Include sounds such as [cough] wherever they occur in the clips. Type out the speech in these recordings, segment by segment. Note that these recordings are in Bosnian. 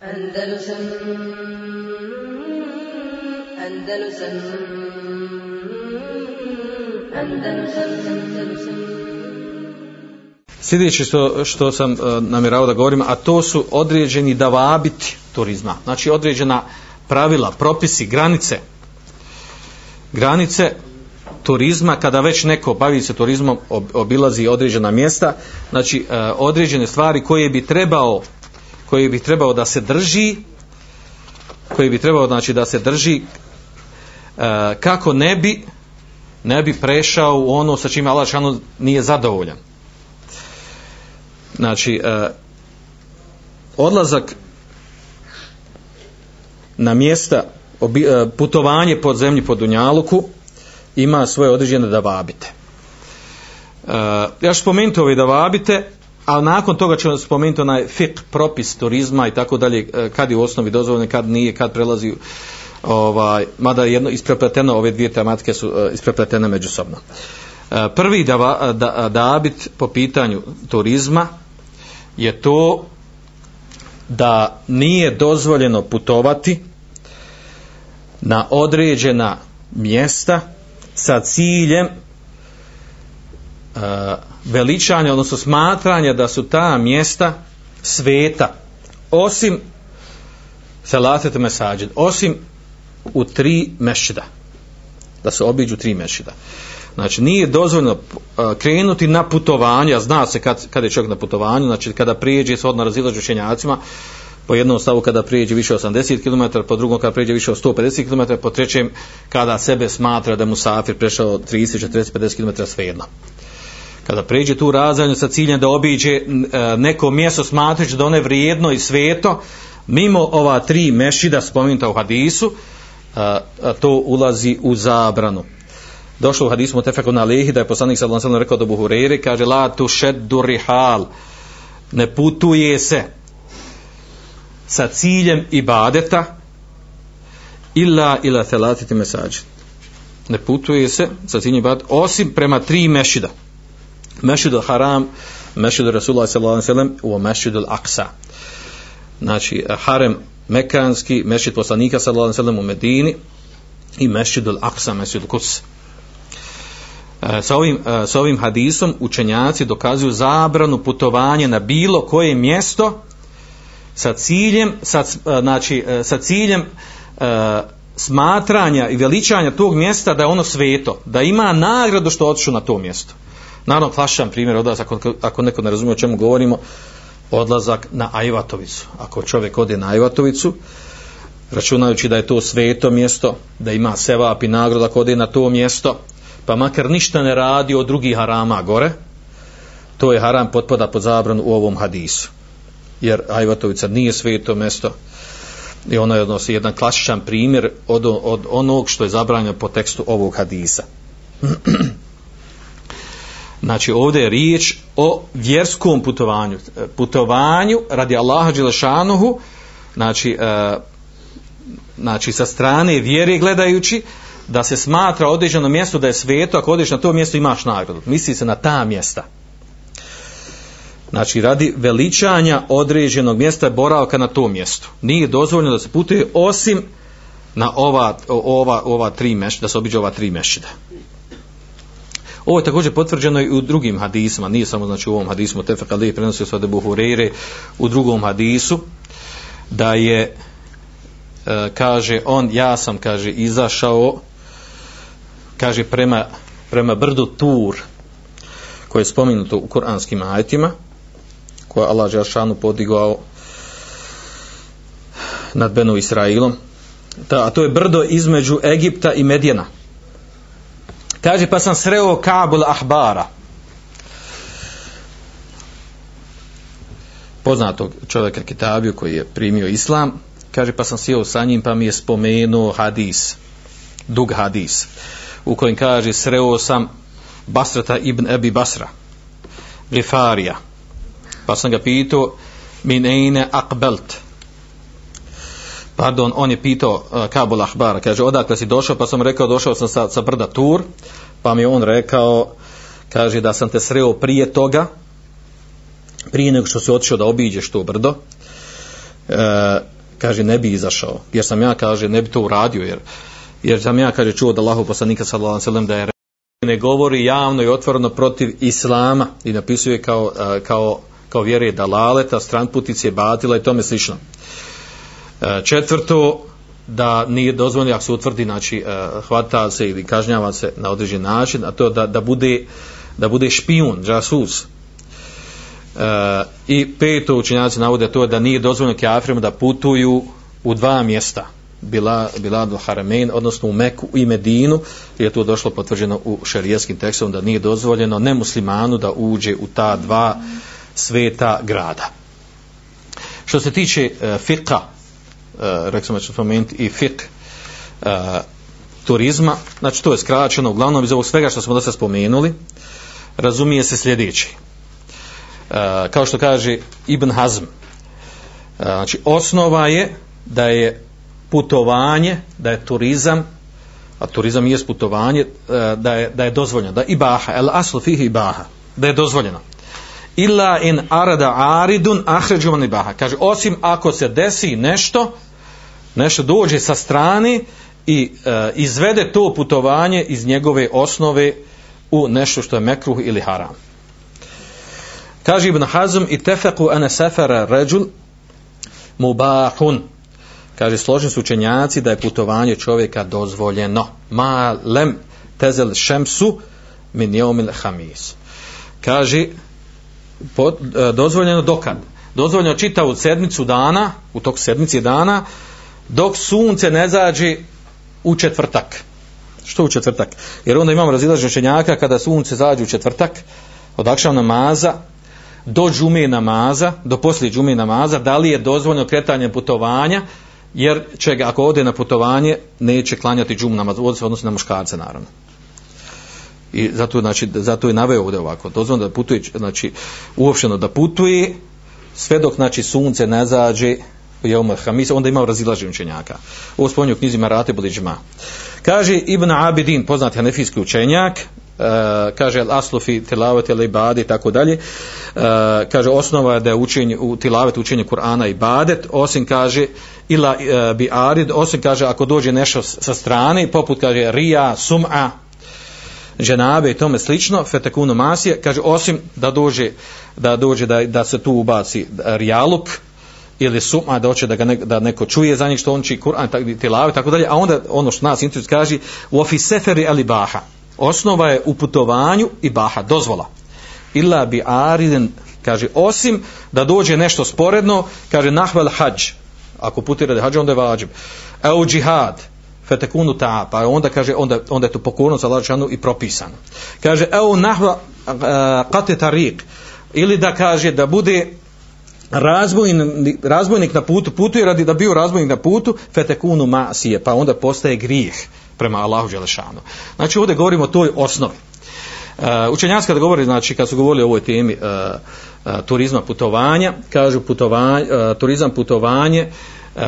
Andalusam Andalusam Andalusam Andalusam Sljedeće što, što sam e, namjerao da govorim, a to su određeni davabiti turizma. Znači određena pravila, propisi, granice. Granice turizma, kada već neko bavi se turizmom, ob, obilazi određena mjesta, znači e, određene stvari koje bi trebao koji bi trebao da se drži koji bi trebao znači da se drži e, kako ne bi ne bi prešao u ono sa čime Allah nije zadovoljan. Znači e, odlazak na mjesta obi, e, putovanje pod zemlji pod Dunjaluku ima svoje određene davabite. E, ja ću spomenuti ove davabite a nakon toga ćemo spomenuti onaj fik propis turizma i tako dalje eh, kad je u osnovi dozvoljeno kad nije kad prelazi ovaj mada jedno isprepleteno ove dvije tematike su eh, isprepletene međusobno. Eh, prvi da, da, dabit po pitanju turizma je to da nije dozvoljeno putovati na određena mjesta sa ciljem uh, veličanja, odnosno smatranja da su ta mjesta sveta, osim selatet mesađid, osim u tri mešida, da se obiđu tri mešida. Znači, nije dozvoljno uh, krenuti na putovanje, zna se kad, kad je čovjek na putovanju, znači kada prijeđe s odno razilažu učenjacima, po jednom stavu kada prijeđe više od 80 km, po drugom kada prijeđe više od 150 km, po trećem kada sebe smatra da mu safir prešao 30, 40, 50 km svejedno. Kada pređe tu razdaljnju sa ciljem da obiđe e, neko mjesto smatrajući da one vrijedno i sveto, mimo ova tri mešida spomenuta u hadisu, e, to ulazi u zabranu. Došlo u hadisu Mutefekun Alehi da je poslanik sallallahu alejhi rekao do Buhurere kaže la tu šeddu rihal. Ne putuje se sa ciljem ibadeta illa ila thelatiti mesađe. ne putuje se sa ciljem ibadeta osim prema tri mešida mešid al-haram mešid al-rasulullah sallallahu alejhi ve u mešid al-aqsa znači eh, harem mekanski mešid poslanika sallallahu alejhi ve u Medini i mešid al-aqsa mešid al-quds E, sa ovim, e, sa ovim hadisom učenjaci dokazuju zabranu putovanja na bilo koje mjesto sa ciljem sa, e, znači, sa ciljem smatranja i veličanja tog mjesta da je ono sveto, da ima nagradu što otišu na to mjesto. Naravno, klašan primjer od vas, ako, ako neko ne razumije o čemu govorimo, odlazak na Ajvatovicu. Ako čovjek ode na Ajvatovicu, računajući da je to sveto mjesto, da ima sevap i nagrada ako ode na to mjesto, pa makar ništa ne radi od drugih harama gore, to je haram potpada pod zabranu u ovom hadisu. Jer Ajvatovica nije sveto mjesto i ono je odnosi jedan klasičan primjer od, od onog što je zabranjeno po tekstu ovog hadisa. [clears throat] znači ovdje je riječ o vjerskom putovanju. E, putovanju radi Allaha Đelešanuhu, znači, e, znači sa strane vjere gledajući, da se smatra određeno mjesto da je sveto, ako odeš na to mjesto imaš nagradu. Misli se na ta mjesta. Znači, radi veličanja određenog mjesta boravka na tom mjestu. Nije dozvoljeno da se putuje osim na ova, ova, ova tri mešida, da se obiđe ova tri mešćida. Ovo je također potvrđeno i u drugim hadisima, nije samo znači u ovom hadisu, Tefek Ali prenosio svode Buhurere u drugom hadisu, da je, e, kaže on, ja sam, kaže, izašao kaže prema, prema brdu Tur koje je spomenuto u kuranskim ajetima koje Allah Žešanu podigao nad Benu Israilom. Ta, a to je brdo između Egipta i Medjena kaže pa sam sreo Kabul Ahbara. Poznatog čovjeka Kitabiju koji je primio islam. Kaže pa sam sjeo sa njim pa mi je spomenuo hadis dug hadis u kojem kaže sreo sam Basrata ibn Ebi Basra Gifarija pa sam ga pitao min ejne akbelt pardon on je pitao uh, Kabul Ahbar kaže odakle si došao? Pa sam rekao došao sam sa, sa brda Tur. Pa mi on rekao kaže da sam te sreo prije toga prije nego što si otišao da obiđeš to brdo. E, kaže ne bi izašao jer sam ja kaže ne bi to uradio jer jer sam ja kaže čuo da Allahu poslanika sallallahu alejhi ve sellem da je ne govori javno i otvoreno protiv islama i napisuje kao e, kao kao vjere dalaleta, stranputice, batila i tome slično. E, četvrto, da nije dozvoljeno ako se utvrdi znači e, hvata se ili kažnjava se na određen način a to da, da bude da bude špijun, džasus e, i peto učinjaci navode to da nije dozvoljeno kafirima da putuju u dva mjesta bila, bila do Haramein, odnosno u Meku i Medinu, je to došlo potvrđeno u šerijetskim tekstom da nije dozvoljeno nemuslimanu da uđe u ta dva sveta grada. Što se tiče e, fiqa, Eh, uh, rekao sam da ću spomenuti i fiqh uh, turizma, znači to je skraćeno, uglavnom iz ovog svega što smo do se spomenuli, razumije se sljedeći. Uh, eh, kao što kaže Ibn Hazm, uh, znači osnova je da je putovanje, da je turizam, a turizam je putovanje, da je, da je dozvoljeno, da ibaha, el aslu fihi ibaha, da je dozvoljeno illa in arada aridun ahređuvan ibaha. Kaže, osim ako se desi nešto, nešto dođe sa strane i e, izvede to putovanje iz njegove osnove u nešto što je mekruh ili haram. Kaže Ibn Hazm i tefeku ane sefera ređul mubahun. Kaže, složni su učenjaci da je putovanje čovjeka dozvoljeno. Ma lem tezel šemsu min jeomil hamis. Kaže, pod, e, dozvoljeno dokad? Dozvoljeno čitavu sedmicu dana, u tog sedmici dana, dok sunce ne zađe u četvrtak. Što u četvrtak? Jer onda imamo razilaženje učenjaka kada sunce zađe u četvrtak, od akšav namaza, do džume namaza, do poslije džume namaza, da li je dozvoljeno kretanje putovanja, jer će ga, ako ode na putovanje, neće klanjati džum namaz, odnosno se na muškarce, naravno i zato znači zato je naveo ovdje ovako dozvoljeno da putuje znači uopšteno da putuje sve dok znači sunce ne zađe je Hamisa, Hamis, onda imao razilaženje učenjaka. Ovo spominju u knjizi Marate Buliđma. Kaže Ibn Abidin, poznati hanefijski učenjak, uh, kaže Aslufi tilavet ili i tako dalje, uh, kaže osnova je da je učenje, u tilavet učenje Kur'ana i badet, osim kaže ila uh, bi arid, osim kaže ako dođe nešto sa strane, poput kaže rija, sum'a, ženabe i tome slično, fetekuno masije, kaže, osim da dođe, da dođe da, da se tu ubaci rijaluk, ili suma da hoće da ga ne, da neko čuje za njih što on či Kur'an tak tilavi tako dalje a onda ono što nas interesuje kaže u ofiseferi ali baha osnova je u putovanju i baha dozvola. Illa bi ariden kaže osim da dođe nešto sporedno kaže nahvel hadž ako putira da hadža onda je vađib. Au džihad fetekunu ta, pa onda kaže, onda, onda je to pokornost Allah i propisano. Kaže, evo nahva eh, uh, kate tarik, ili da kaže da bude razbojnik, razbojnik na putu, putuje radi da bio razbojnik na putu, fetekunu masije, pa onda postaje grijeh prema Allahu Đelešanu. Znači ovdje govorimo o toj osnovi. Uh, učenjaci kada govori, znači kad su govorili o ovoj temi uh, uh, turizma putovanja, kažu putovanje, uh, turizam putovanje uh,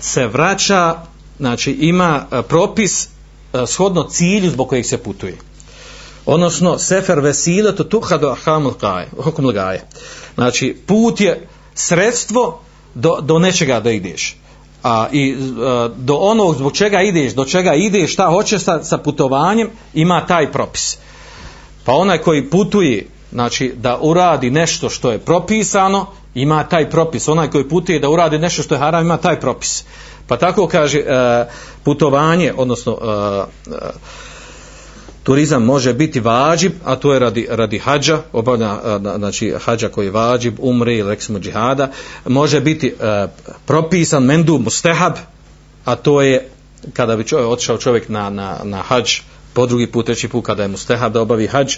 se vraća znači ima uh, propis uh, shodno cilju zbog kojeg se putuje. Odnosno, sefer vesile to tuha do hamul gaje, gaje. Znači, put je sredstvo do, do nečega da ideš. A, i a, do onog zbog čega ideš, do čega ideš, šta hoćeš sa, sa putovanjem, ima taj propis. Pa onaj koji putuje, znači da uradi nešto što je propisano, ima taj propis. Onaj koji putuje da uradi nešto što je haram, ima taj propis. Pa tako kaže uh, putovanje, odnosno uh, uh, turizam može biti vađib, a to je radi, radi hađa, obavlja, znači hađa koji je vađib, umri ili reksimo džihada, može biti e, propisan mendu mustehab, a to je kada bi čovjek, otišao čovjek na, na, na hađ, po drugi put, treći put kada je mustehab da obavi hađ,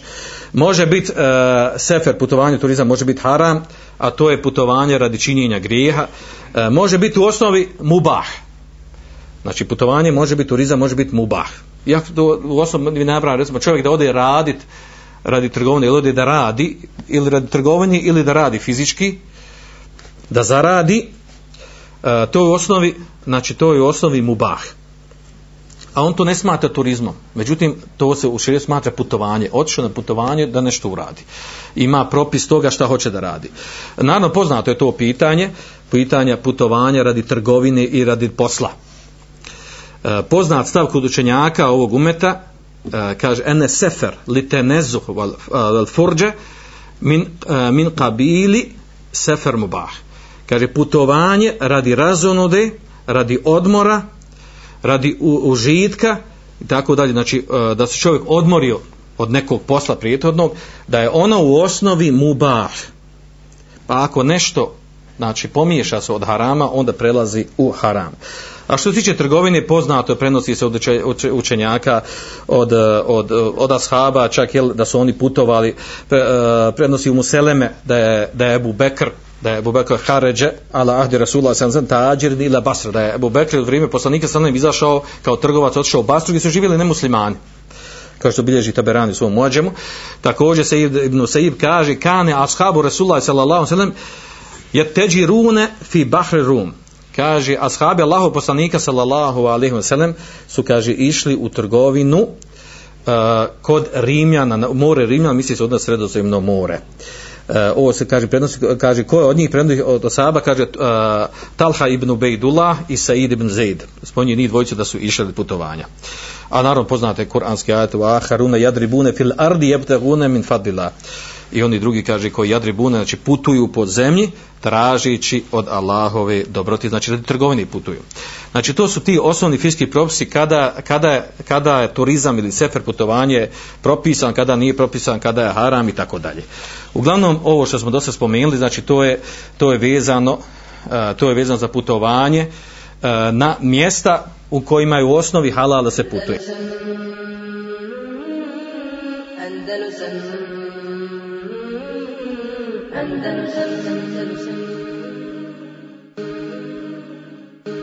može biti e, sefer putovanje turizam, može biti haram, a to je putovanje radi činjenja grijeha, e, može biti u osnovi mubah. Znači putovanje može biti turizam, može biti mubah. Ja to u osnovi mi napravim, recimo čovjek da ode radit radi trgovine ili ode da radi ili radi trgovine ili da radi fizički da zaradi e, to je u osnovi znači to je u osnovi mubah. a on to ne smatra turizmom. Međutim, to se u širiju smatra putovanje. Otišao na putovanje da nešto uradi. Ima propis toga šta hoće da radi. Naravno, poznato je to pitanje, pitanja putovanja radi trgovine i radi posla. E, poznat stav kod učenjaka ovog umeta, e, kaže, ene sefer li tenezuh val, val e, min, min kabili sefer mubah. Kaže, putovanje radi razonude, radi odmora, radi užitka i tako dalje, znači da se čovjek odmorio od nekog posla prijetodnog, da je ono u osnovi mubah. Pa ako nešto znači pomiješa se od harama, onda prelazi u haram. A što se tiče trgovine, poznato je, prenosi se od učenjaka, od, eh, od, eh, od ashaba, čak jel, da su oni putovali, pre, eh, prenosi u Museleme da je, da je Ebu Bekr, da je Abu Bekr Haređe, ala ahdi Rasulullah sam sallam, tađir ila Basra, da je Abu Bekr u vrijeme poslanika sallam izašao kao trgovac, otišao u Basru gdje su živjeli nemuslimani kao što bilježi Taberani u svom muadžemu. Također se Ibn Saib kaže, kane ashabu Rasulullah sallallahu sallam, je teđi rune fi bahri rum. Kaže, ashabi Allahu poslanika sallallahu alaihi ve sellem su, kaže, išli u trgovinu uh, kod Rimljana, na more Rimljana, misli se od sredozemno more. Uh, ovo se kaže prednosi kaže ko je od njih prenosi od Asaba kaže uh, Talha ibn Ubejdullah i Said ibn Zaid. Spominje njih dvojice da su išli putovanja. A naravno poznate kuranski ajet wa haruna yadribuna fil ardi yabtaguna min fadlillah i oni drugi kaže koji jadribune znači putuju po zemlji tražići od Allahove dobroti znači da trgovini putuju. Znači to su ti osnovni fiski propisi kada, kada, kada je turizam ili sefer putovanje propisan kada nije propisan kada je haram i tako dalje. Uglavnom ovo što smo dosta spomenuli znači to je, to je vezano uh, to je vezano za putovanje uh, na mjesta u kojima je u osnovi halal da se putuje. Andalusam. Andalusam Andalusam